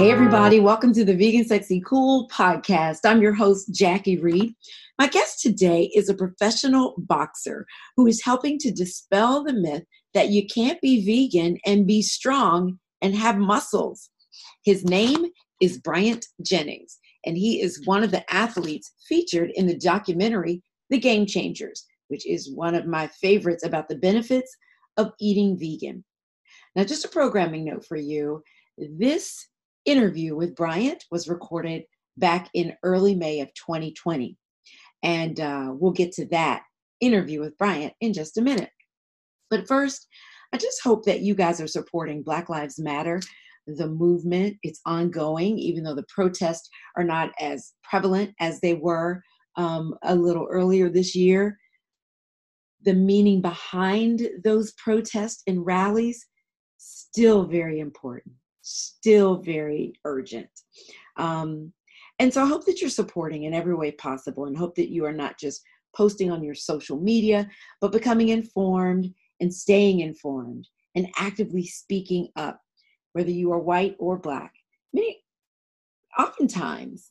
Hey, everybody, welcome to the Vegan Sexy Cool podcast. I'm your host, Jackie Reed. My guest today is a professional boxer who is helping to dispel the myth that you can't be vegan and be strong and have muscles. His name is Bryant Jennings, and he is one of the athletes featured in the documentary The Game Changers, which is one of my favorites about the benefits of eating vegan. Now, just a programming note for you this interview with Bryant was recorded back in early May of 2020. And uh, we'll get to that interview with Bryant in just a minute. But first, I just hope that you guys are supporting Black Lives Matter, the movement. It's ongoing, even though the protests are not as prevalent as they were um, a little earlier this year. The meaning behind those protests and rallies still very important still very urgent. Um, and so I hope that you're supporting in every way possible and hope that you are not just posting on your social media, but becoming informed and staying informed and actively speaking up, whether you are white or black. Many, oftentimes,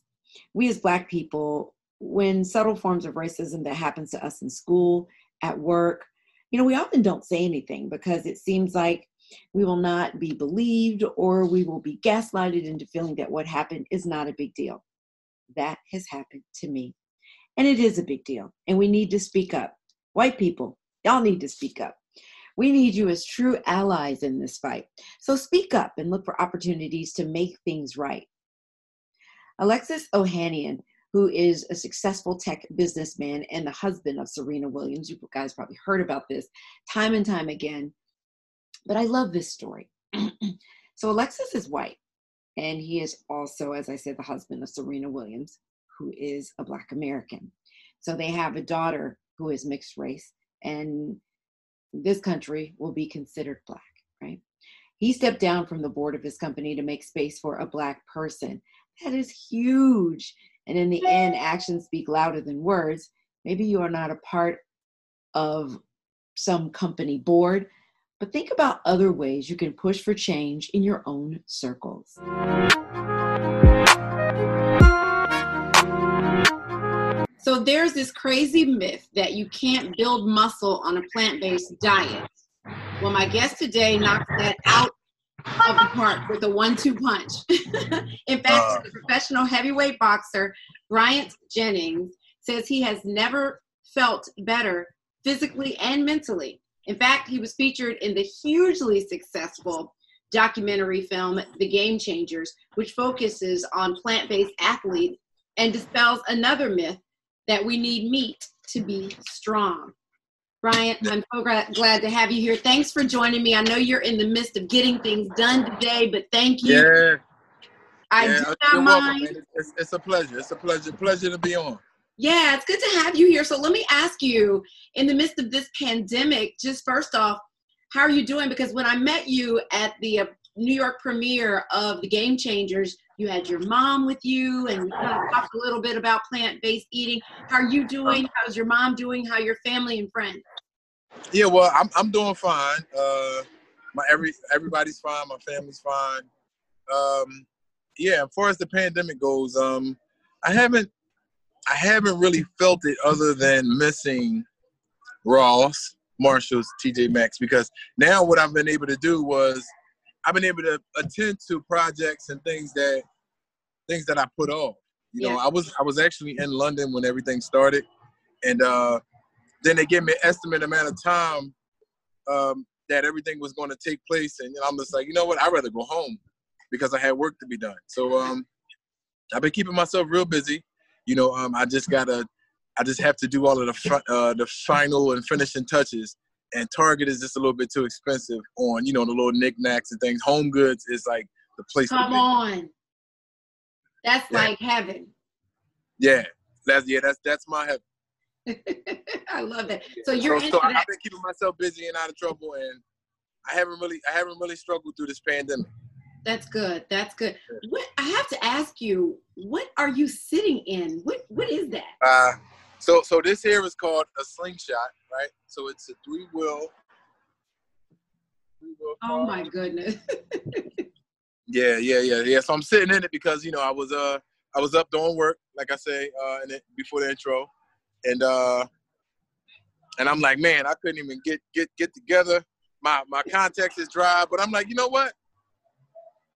we as black people, when subtle forms of racism that happens to us in school, at work, you know, we often don't say anything because it seems like we will not be believed or we will be gaslighted into feeling that what happened is not a big deal. That has happened to me. And it is a big deal. And we need to speak up. White people, y'all need to speak up. We need you as true allies in this fight. So speak up and look for opportunities to make things right. Alexis Ohanian, who is a successful tech businessman and the husband of Serena Williams, you guys probably heard about this time and time again, but I love this story. so Alexis is white, and he is also, as I said, the husband of Serena Williams, who is a Black American. So they have a daughter who is mixed race, and this country will be considered Black, right? He stepped down from the board of his company to make space for a Black person. That is huge. And in the end, actions speak louder than words. Maybe you are not a part of some company board, but think about other ways you can push for change in your own circles. So there's this crazy myth that you can't build muscle on a plant-based diet. Well, my guest today knocks that out of the park with a one-two punch. In fact, uh, the professional heavyweight boxer Bryant Jennings says he has never felt better physically and mentally. In fact, he was featured in the hugely successful documentary film The Game Changers, which focuses on plant based athletes and dispels another myth that we need meat to be strong. Bryant, I'm so glad to have you here. Thanks for joining me. I know you're in the midst of getting things done today, but thank you. Yeah. I yeah, do not mind. Welcome, it's, it's a pleasure. It's a pleasure. Pleasure to be on. Yeah, it's good to have you here. So let me ask you, in the midst of this pandemic, just first off, how are you doing? Because when I met you at the uh, New York premiere of The Game Changers, you had your mom with you and we kind of talked a little bit about plant-based eating. How are you doing? How's your mom doing? How your family and friends? Yeah, well, I'm I'm doing fine. Uh, my every everybody's fine. My family's fine. Um, yeah, as far as the pandemic goes, um, I haven't I haven't really felt it other than missing Ross, Marshalls, TJ Maxx because now what I've been able to do was I've been able to attend to projects and things that things that I put off. You yeah. know, I was I was actually in London when everything started, and uh, then they gave me an estimate amount of time um, that everything was going to take place, and I'm just like, you know what, I'd rather go home because I had work to be done. So um, I've been keeping myself real busy you know, um, I just gotta, I just have to do all of the uh, the final and finishing touches. And Target is just a little bit too expensive on, you know, the little knickknacks and things. Home Goods is like the place. Come on, that's yeah. like heaven. Yeah, that's yeah, that's that's my heaven. I love that. So you're so, so I've been keeping myself busy and out of trouble, and I haven't really I haven't really struggled through this pandemic. That's good. That's good. What I have to ask you, what are you sitting in? What what is that? Uh so so this here is called a slingshot, right? So it's a three wheel. Three wheel oh my goodness. Yeah, yeah, yeah, yeah. So I'm sitting in it because you know I was uh I was up doing work, like I say, uh, in it, before the intro, and uh, and I'm like, man, I couldn't even get get get together. My my context is dry, but I'm like, you know what?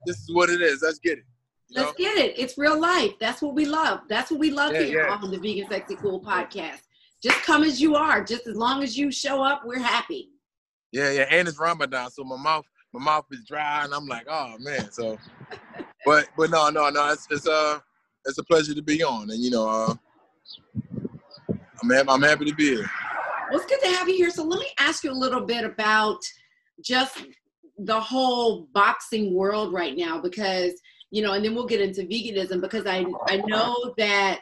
This is what it is. Let's get it. You Let's get it. It's real life. That's what we love. That's what we love yeah, here yeah. on the Vegan Sexy Cool podcast. Just come as you are. Just as long as you show up, we're happy. Yeah, yeah. And it's Ramadan, so my mouth my mouth is dry, and I'm like, oh man. So, but but no no no. It's it's uh it's a pleasure to be on, and you know uh, I'm happy, I'm happy to be here. Well, it's good to have you here. So let me ask you a little bit about just the whole boxing world right now because you know and then we'll get into veganism because i i know that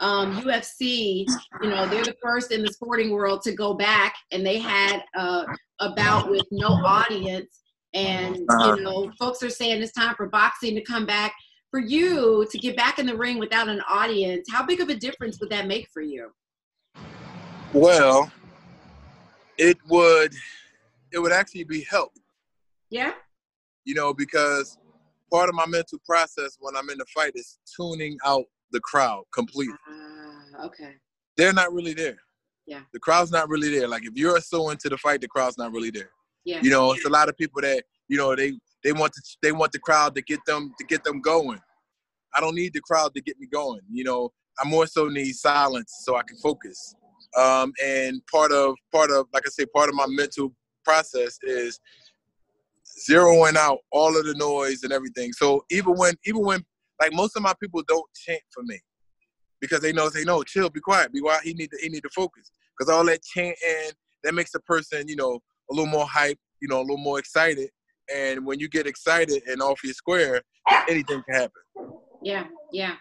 um, UFC, you know, they're the first in the sporting world to go back, and they had uh, a bout with no audience. And uh-huh. you know, folks are saying it's time for boxing to come back. For you to get back in the ring without an audience, how big of a difference would that make for you? Well, it would. It would actually be help yeah. You know, because part of my mental process when I'm in the fight is tuning out the crowd completely. Uh, okay. They're not really there. Yeah. The crowd's not really there. Like if you're so into the fight, the crowd's not really there. Yeah. You know, it's a lot of people that you know they they want to they want the crowd to get them to get them going. I don't need the crowd to get me going. You know, I more so need silence so I can focus. Um, and part of part of like I say, part of my mental process is zeroing out all of the noise and everything. So even when even when like most of my people don't chant for me because they know they know chill, be quiet, be quiet. He need to he need to focus because all that chanting that makes a person you know a little more hype, you know, a little more excited. And when you get excited and off your square, anything can happen. Yeah, yeah.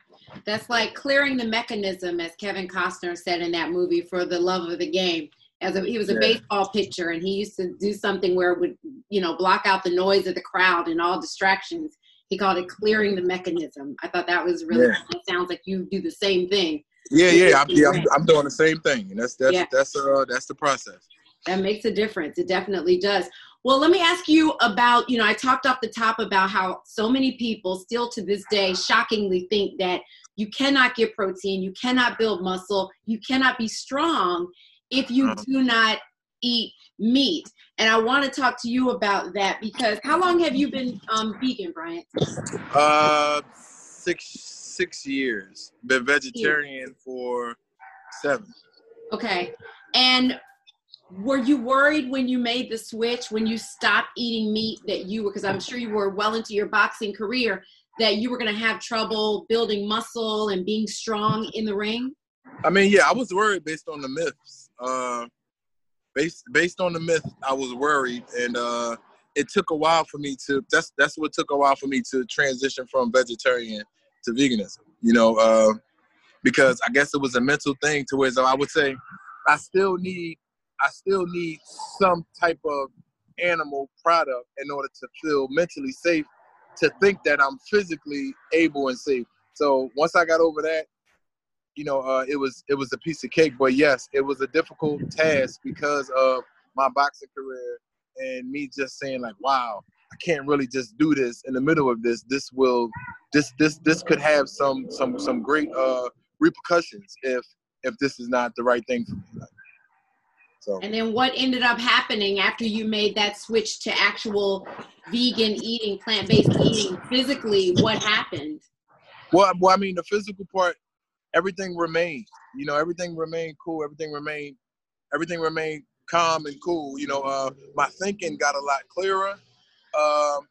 That's like clearing the mechanism, as Kevin Costner said in that movie, for the love of the game as a, he was a yeah. baseball pitcher and he used to do something where it would you know block out the noise of the crowd and all distractions. He called it clearing the mechanism. I thought that was really yeah. it sounds like you do the same thing. Yeah yeah I'm, yeah I'm, I'm, doing the same thing and that's that's yeah. that's uh that's the process. That makes a difference. It definitely does. Well let me ask you about you know i talked off the top about how so many people still to this day shockingly think that you cannot get protein you cannot build muscle you cannot be strong if you uh-huh. do not eat meat. And I want to talk to you about that because how long have you been um, vegan, Bryant? Uh, six six years. Been vegetarian for seven. Okay, and were you worried when you made the switch when you stopped eating meat that you were because i'm sure you were well into your boxing career that you were going to have trouble building muscle and being strong in the ring i mean yeah i was worried based on the myths uh, based based on the myth, I was worried, and uh, it took a while for me to. That's that's what took a while for me to transition from vegetarian to veganism. You know, uh, because I guess it was a mental thing to where so I would say, I still need I still need some type of animal product in order to feel mentally safe to think that I'm physically able and safe. So once I got over that, you know, uh, it was it was a piece of cake. But yes, it was a difficult task because of my boxing career and me just saying like, wow, I can't really just do this in the middle of this. This will, this this this could have some some some great uh, repercussions if if this is not the right thing for me. So. And then what ended up happening after you made that switch to actual vegan eating, plant-based eating? Physically, what happened? Well, well, I mean, the physical part everything remained. You know, everything remained cool. Everything remained, everything remained calm and cool. You know, uh, my thinking got a lot clearer. Um,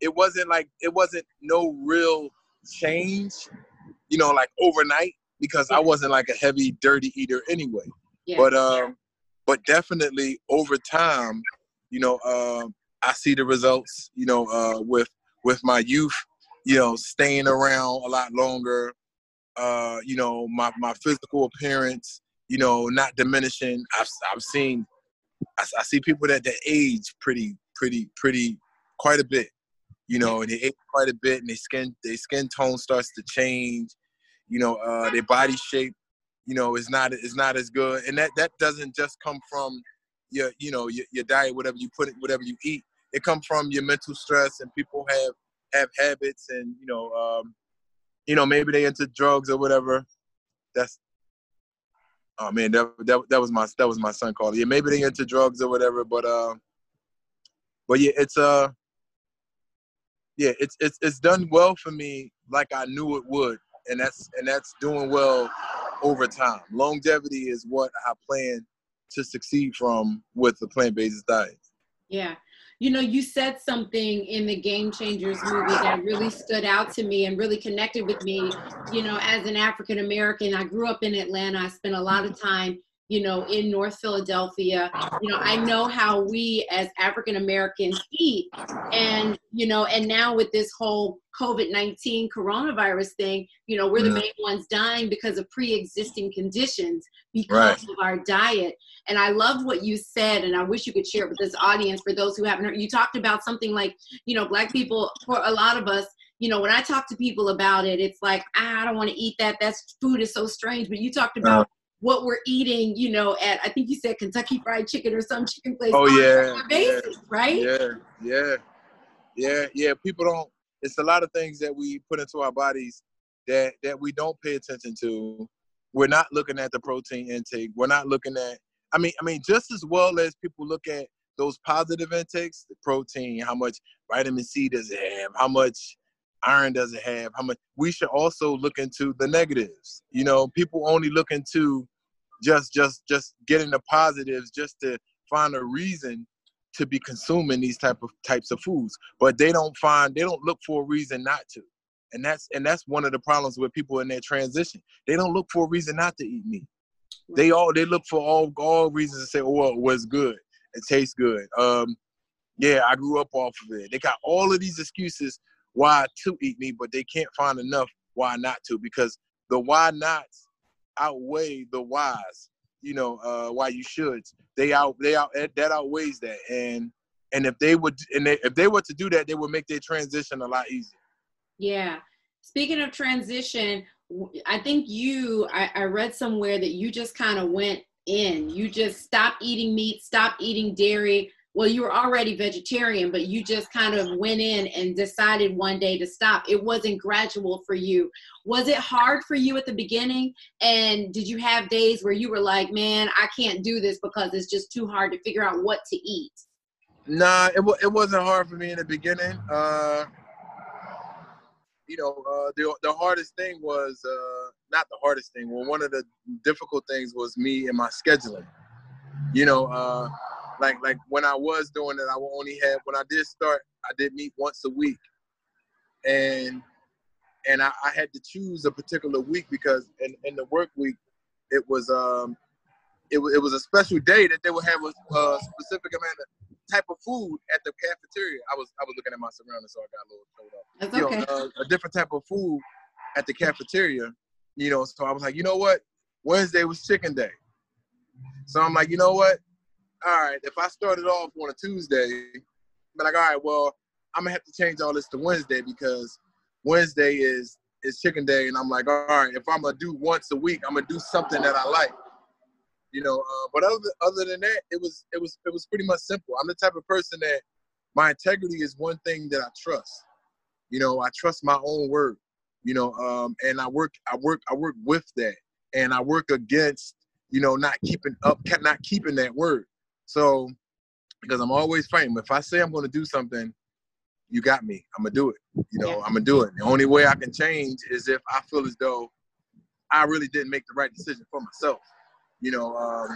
it wasn't like it wasn't no real change. You know, like overnight because I wasn't like a heavy dirty eater anyway. Yeah. But um, but definitely over time, you know, uh, I see the results. You know, uh, with with my youth, you know, staying around a lot longer, uh, you know, my, my physical appearance, you know, not diminishing. I've, I've seen, I, I see people that, that age pretty, pretty, pretty, quite a bit, you know, and they age quite a bit and their skin, their skin tone starts to change, you know, uh, their body shape, you know, is not, is not as good. And that, that doesn't just come from your, you know, your, your diet, whatever you put it, whatever you eat. It comes from your mental stress and people have have habits and you know, um, you know, maybe they into drugs or whatever. That's oh man, that that, that was my that was my son calling. Yeah, maybe they into drugs or whatever, but uh, but yeah, it's uh, yeah, it's it's it's done well for me, like I knew it would, and that's and that's doing well over time. Longevity is what I plan to succeed from with the plant-based diet. Yeah. You know, you said something in the Game Changers movie that really stood out to me and really connected with me. You know, as an African American, I grew up in Atlanta. I spent a lot of time you know, in North Philadelphia. You know, I know how we as African Americans eat. And, you know, and now with this whole COVID 19 coronavirus thing, you know, we're the main ones dying because of pre existing conditions because right. of our diet. And I love what you said, and I wish you could share it with this audience for those who haven't heard. You talked about something like, you know, Black people, for a lot of us, you know, when I talk to people about it, it's like, ah, I don't want to eat that. That's food is so strange. But you talked about uh, what we're eating, you know, at I think you said Kentucky Fried Chicken or some chicken place. Oh yeah, basis, yeah, right? Yeah, yeah, yeah, yeah. People don't. It's a lot of things that we put into our bodies that that we don't pay attention to. We're not looking at the protein intake. We're not looking at. I mean, I mean, just as well as people look at those positive intakes, the protein, how much vitamin C does it have, how much iron does it have, how much. We should also look into the negatives. You know, people only look into just just just getting the positives just to find a reason to be consuming these type of types of foods. But they don't find they don't look for a reason not to. And that's and that's one of the problems with people in their transition. They don't look for a reason not to eat meat. They all they look for all all reasons to say oh well, it was good. It tastes good. Um yeah i grew up off of it. They got all of these excuses why to eat meat but they can't find enough why not to because the why nots outweigh the whys. You know, uh, why you should. They out. They out. That outweighs that. And and if they would, and they, if they were to do that, they would make their transition a lot easier. Yeah. Speaking of transition, I think you. I, I read somewhere that you just kind of went in. You just stopped eating meat, stopped eating dairy, well you were already vegetarian but you just kind of went in and decided one day to stop. It wasn't gradual for you. Was it hard for you at the beginning? And did you have days where you were like man i can't do this because it's just too hard to figure out what to eat nah it, it wasn't hard for me in the beginning. Uh you know uh the, the hardest thing was uh not the hardest thing. Well one of the difficult things was me and my scheduling. You know uh like like when I was doing it, I only had when I did start, I did meet once a week, and and I, I had to choose a particular week because in, in the work week, it was um it was it was a special day that they would have a, a specific amount of type of food at the cafeteria. I was I was looking at my surroundings, so I got a little showed up. That's you okay. Know, uh, a different type of food at the cafeteria. You know, so I was like, you know what? Wednesday was chicken day. So I'm like, you know what? All right, if I started off on a Tuesday, be like, all right, well, I'm gonna have to change all this to Wednesday because Wednesday is is chicken day, and I'm like, all right, if I'm gonna do once a week, I'm gonna do something that I like, you know. Uh, but other other than that, it was it was it was pretty much simple. I'm the type of person that my integrity is one thing that I trust. You know, I trust my own word. You know, um, and I work I work I work with that, and I work against you know not keeping up not keeping that word. So, because I'm always fighting. If I say I'm going to do something, you got me. I'm gonna do it. You know, I'm gonna do it. The only way I can change is if I feel as though I really didn't make the right decision for myself. You know, um,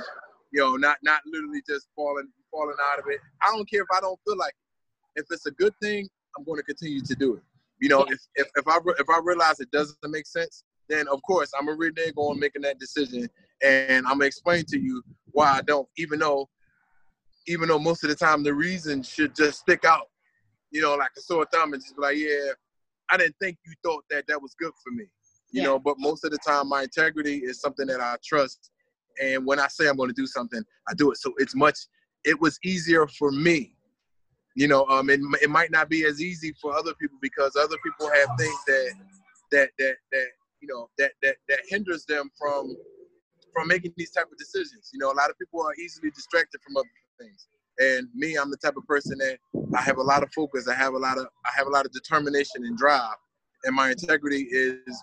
you know, not not literally just falling falling out of it. I don't care if I don't feel like it. If it's a good thing, I'm going to continue to do it. You know, if if, if I if I realize it doesn't make sense, then of course I'm gonna renege on making that decision, and I'm gonna explain to you why I don't, even though even though most of the time the reason should just stick out, you know, like a sore thumb and just be like, yeah, I didn't think you thought that that was good for me, you yeah. know. But most of the time, my integrity is something that I trust, and when I say I'm going to do something, I do it. So it's much. It was easier for me, you know. Um, it, it might not be as easy for other people because other people have things that that that that you know that that that hinders them from from making these type of decisions. You know, a lot of people are easily distracted from other things. And me, I'm the type of person that I have a lot of focus. I have a lot of I have a lot of determination and drive, and my integrity is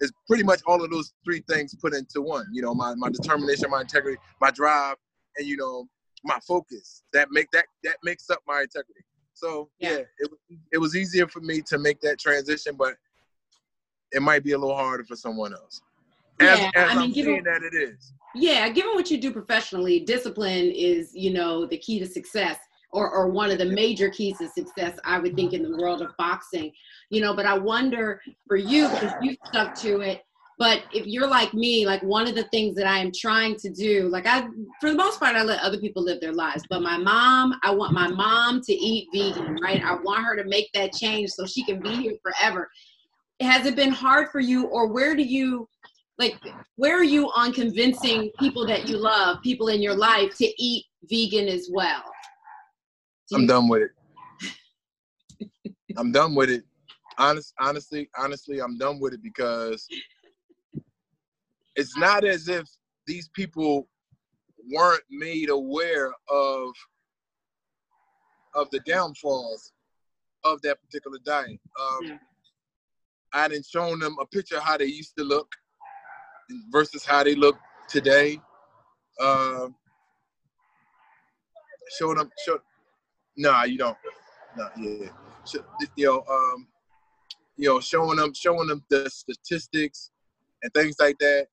is pretty much all of those three things put into one. You know, my my determination, my integrity, my drive, and you know my focus. That make that that makes up my integrity. So yeah, yeah it it was easier for me to make that transition, but it might be a little harder for someone else. As, yeah, as I mean, I'm given, that it is. Yeah, given what you do professionally, discipline is, you know, the key to success or, or one of the major keys to success, I would think, in the world of boxing. You know, but I wonder for you, because you stuck to it, but if you're like me, like one of the things that I am trying to do, like I, for the most part, I let other people live their lives. But my mom, I want my mom to eat vegan, right? I want her to make that change so she can be here forever. Has it been hard for you, or where do you, like, where are you on convincing people that you love, people in your life, to eat vegan as well? I'm done with it. I'm done with it. Honest, honestly, honestly, I'm done with it because it's not as if these people weren't made aware of of the downfalls of that particular diet. Um, yeah. I didn't shown them a picture of how they used to look versus how they look today. Um, showing them, show, nah, you don't. Nah, yeah, you know, um, you know, showing them, showing them the statistics and things like that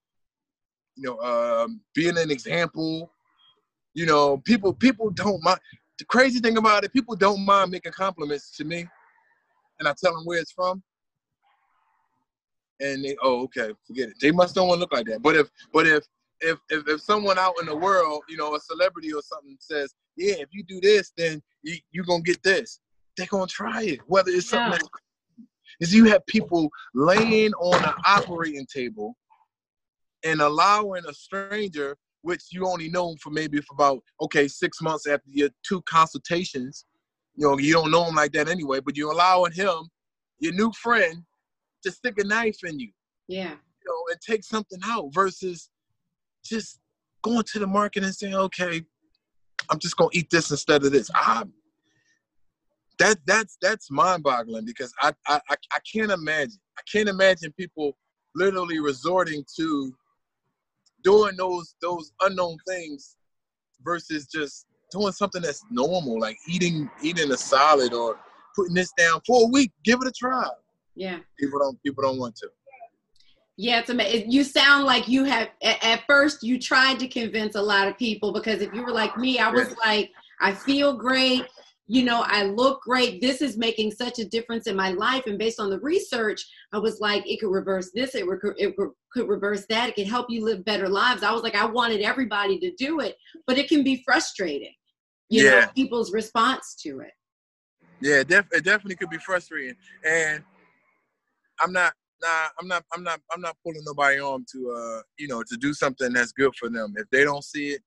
you know, um, being an example. You know, people people don't mind. The crazy thing about it, people don't mind making compliments to me, and I tell them where it's from, and they, oh, okay, forget it. They must don't want to look like that. But if, but if, if, if, if someone out in the world, you know, a celebrity or something says, yeah, if you do this, then you you gonna get this. They're gonna try it, whether it's something. Yeah. That's, is you have people laying on an operating table and allowing a stranger, which you only know for maybe for about okay six months after your two consultations, you know you don't know him like that anyway, but you're allowing him, your new friend, to stick a knife in you. Yeah. You know, and take something out versus just going to the market and saying, okay, I'm just gonna eat this instead of this. I, that that's that's mind-boggling because I, I I can't imagine. I can't imagine people literally resorting to doing those those unknown things versus just doing something that's normal, like eating eating a salad or putting this down for a week. Give it a try. Yeah. People don't people don't want to. Yeah, it's amazing. You sound like you have at, at, first you tried to convince a lot of people because if you were like me, I was yeah. like, I feel great you know, I look great. This is making such a difference in my life. And based on the research, I was like, it could reverse this, it, it could reverse that, it could help you live better lives. I was like, I wanted everybody to do it, but it can be frustrating, you yeah. know, people's response to it. Yeah, def- it definitely could be frustrating. And I'm not, nah, I'm not, I'm not, I'm not pulling nobody on to, uh, you know, to do something that's good for them. If they don't see it,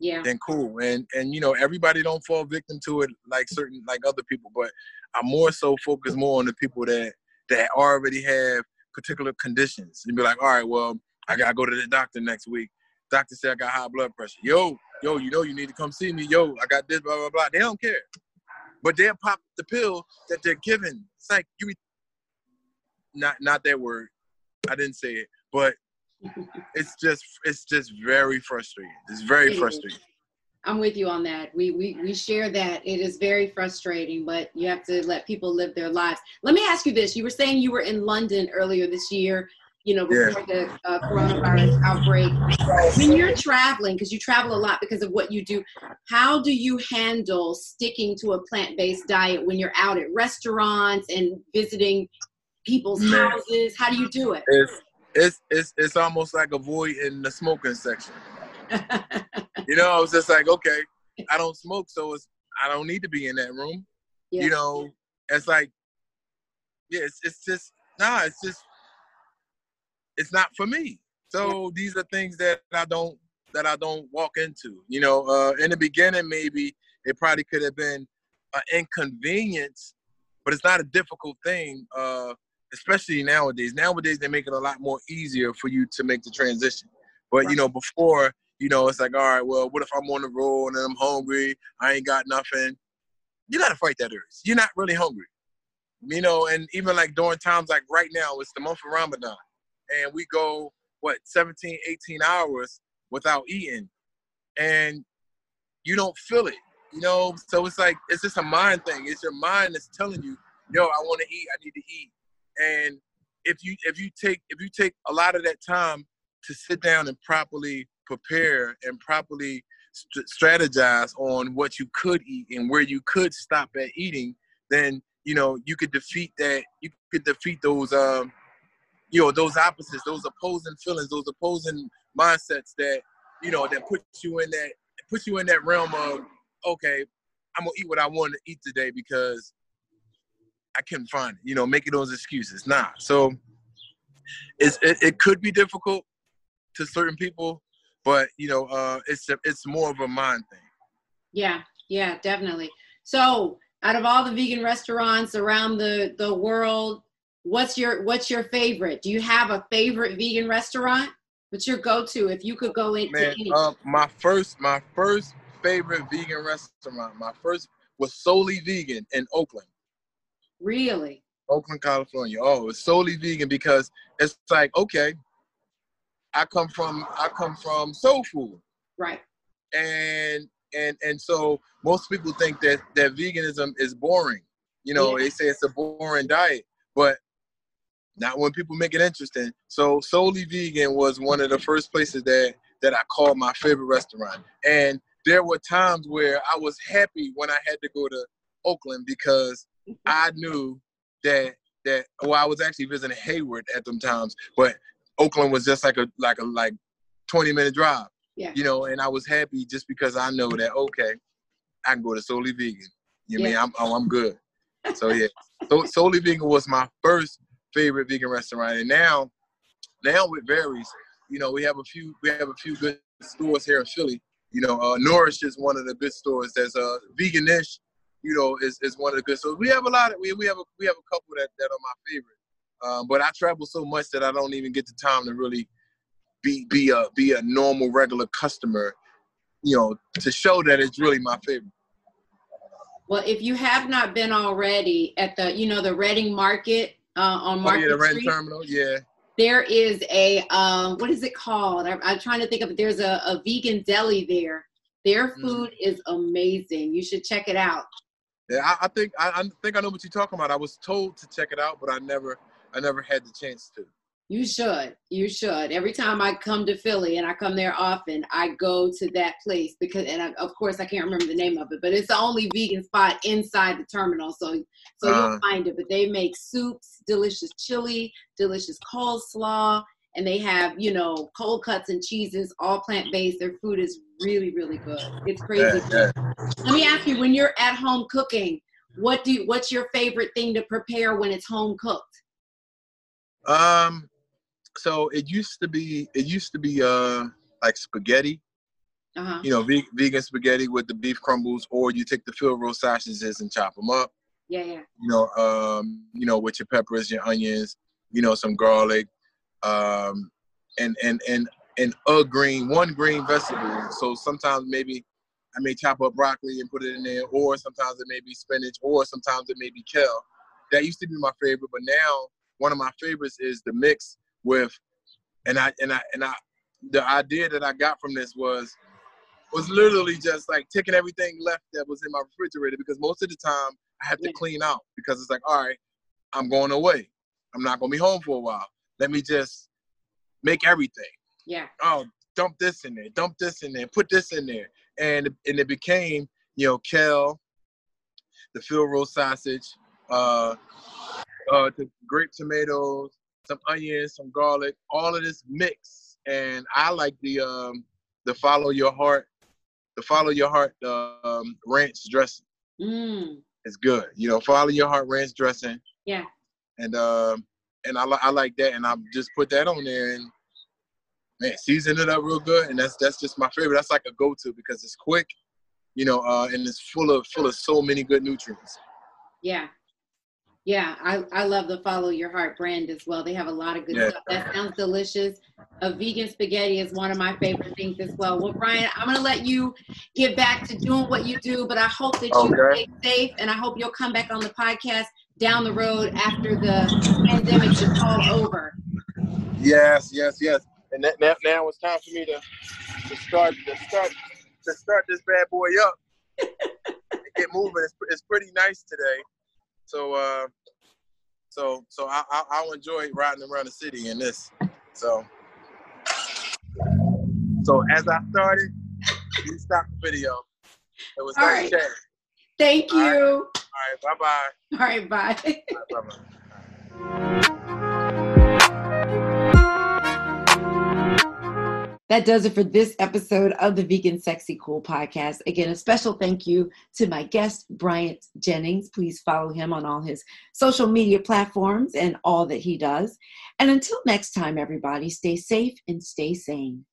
yeah. then cool. And and you know everybody don't fall victim to it like certain like other people but i'm more so focused more on the people that that already have particular conditions. And be like all right well i gotta go to the doctor next week. Doctor said i got high blood pressure. Yo yo you know you need to come see me. Yo i got this blah blah blah. They don't care. But they'll pop the pill that they're given. It's like you not not that word i didn't say it but it's just it's just very frustrating. It's very frustrating. I'm with you on that. We, we we share that. It is very frustrating, but you have to let people live their lives. Let me ask you this: You were saying you were in London earlier this year. You know, before yeah. the uh, coronavirus outbreak. When you're traveling, because you travel a lot because of what you do, how do you handle sticking to a plant-based diet when you're out at restaurants and visiting people's Man. houses? How do you do it? It's, it's it's it's almost like avoiding the smoking section. you know, I was just like, okay, I don't smoke, so it's I don't need to be in that room. Yeah. You know, it's like, yeah, it's it's just nah, it's just it's not for me. So yeah. these are things that I don't that I don't walk into. You know, uh, in the beginning, maybe it probably could have been an inconvenience, but it's not a difficult thing. Uh, especially nowadays. Nowadays they make it a lot more easier for you to make the transition. But right. you know, before you know, it's like, all right, well, what if I'm on the road and I'm hungry? I ain't got nothing. You gotta fight that urge. You're not really hungry. You know, and even like during times like right now, it's the month of Ramadan. And we go, what, 17, 18 hours without eating. And you don't feel it. You know, so it's like it's just a mind thing. It's your mind that's telling you, yo, I want to eat, I need to eat. And if you if you take if you take a lot of that time to sit down and properly prepare and properly st- strategize on what you could eat and where you could stop at eating, then you know you could defeat that. You could defeat those um, you know those opposites, those opposing feelings, those opposing mindsets that you know that puts you in that puts you in that realm of okay, I'm gonna eat what I want to eat today because I couldn't find it. You know, making those excuses. Nah. So it's it, it could be difficult to certain people, but you know, uh, it's a, it's more of a mind thing. Yeah, yeah, definitely. So, out of all the vegan restaurants around the the world, what's your what's your favorite? Do you have a favorite vegan restaurant? What's your go-to if you could go into Man, any? Uh, my first my first favorite vegan restaurant, my first was Souley Vegan in Oakland. Really? Oakland, California. Oh, it's Souley Vegan because it's like okay, I come from I come from soul food. Right. And and and so most people think that that veganism is boring. You know, yeah. they say it's a boring diet, but not when people make it interesting. So Souley Vegan was one of the first places that that I called my favorite restaurant. And there were times where I was happy when I had to go to Oakland because I knew that that well I was actually visiting Hayward at them times, but Oakland was just like a like a like 20 minute drive. Yeah. You know, and I was happy just because I know that okay, I can go to Souley Vegan. You yeah. mean I'm oh, I'm good. So yeah. so Souley Vegan was my first favorite vegan restaurant. And now now it varies. You know, we have a few we have a few good stores here in Philly. You know, uh, Nourish is one of the good stores. There's a veganish, you know, is, is one of the good stores. We have a lot of we, we have a we have a couple that, that are my favorite. Um, but I travel so much that I don't even get the time to really be be a be a normal regular customer, you know, to show that it's really my favorite. Well, if you have not been already at the, you know, the Reading Market uh, on Market oh, yeah, the Reading Terminal, yeah. There is a um, what is it called? I, am trying to think of it. There's a, a vegan deli there. Their mm. food mm. is amazing. You should check it out. Yeah, I, I think I, I, think I know what you're talking about. I was told to check it out, but I never I never had the chance to. You should. You should. Every time I come to Philly, and I come there often, I go to that place because, and I, of course, I can't remember the name of it, but it's the only vegan spot inside the terminal, so so uh, you'll find it. But they make soups, delicious chili, delicious coleslaw, and they have you know cold cuts and cheeses, all plant based. Their food is really, really good. It's crazy. Yeah, yeah. Let me ask you: When you're at home cooking, what do you, what's your favorite thing to prepare when it's home cooked? Um, so it used to be it used to be uh like spaghetti. Uh-huh. You know, ve- vegan spaghetti with the beef crumbles, or you take the Field Roast sausages and chop them up. Yeah, yeah. You know, um, you know, with your peppers, your onions, you know, some garlic, um, and and and and a green, one green vegetable. So sometimes maybe I may chop up broccoli and put it in there, or sometimes it may be spinach, or sometimes it may be kale. That used to be my favorite, but now one of my favorites is the mix with, and I and I and I, the idea that I got from this was was literally just like taking everything left that was in my refrigerator because most of the time I have to clean out because it's like, all right, I'm going away. I'm not gonna be home for a while. Let me just make everything. Yeah. Oh, dump this in there, dump this in there, put this in there. And and it became, you know, kale, the Field Roast sausage, uh, uh, the grape tomatoes, some onions, some garlic, all of this mix. And I like the um, the follow your heart, the follow your heart um, ranch dressing. Mm. It's good. You know, follow your heart ranch dressing. Yeah. And um, and I, I like that, and I just put that on there and man, season it up real good, and that's that's just my favorite. That's like a go-to because it's quick, you know, uh, and it's full of full of so many good nutrients. Yeah, Yeah, I, I love the Follow Your Heart brand as well. They have a lot of good yeah. stuff. That sounds delicious. A vegan spaghetti is one of my favorite things as well. Well, Bryant, I'm going to let you get back to doing what you do, but I hope that you okay. stay safe and I hope you'll come back on the podcast down the road after the pandemic is all over. Yes, yes, yes. And that, now, now it's time for me to, to start to start to start this bad boy up. get moving. It's, it's pretty nice today. So uh, so so I, I I'll enjoy riding around the city in this. So so as I started, you stop the video. It was All nice right. Thank you. All right. All right. Bye bye. All right. Bye. Bye bye. That does it for this episode of the Vegan Sexy Cool podcast. Again, a special thank you to my guest, Bryant Jennings. Please follow him on all his social media platforms and all that he does. And until next time, everybody, stay safe and stay sane.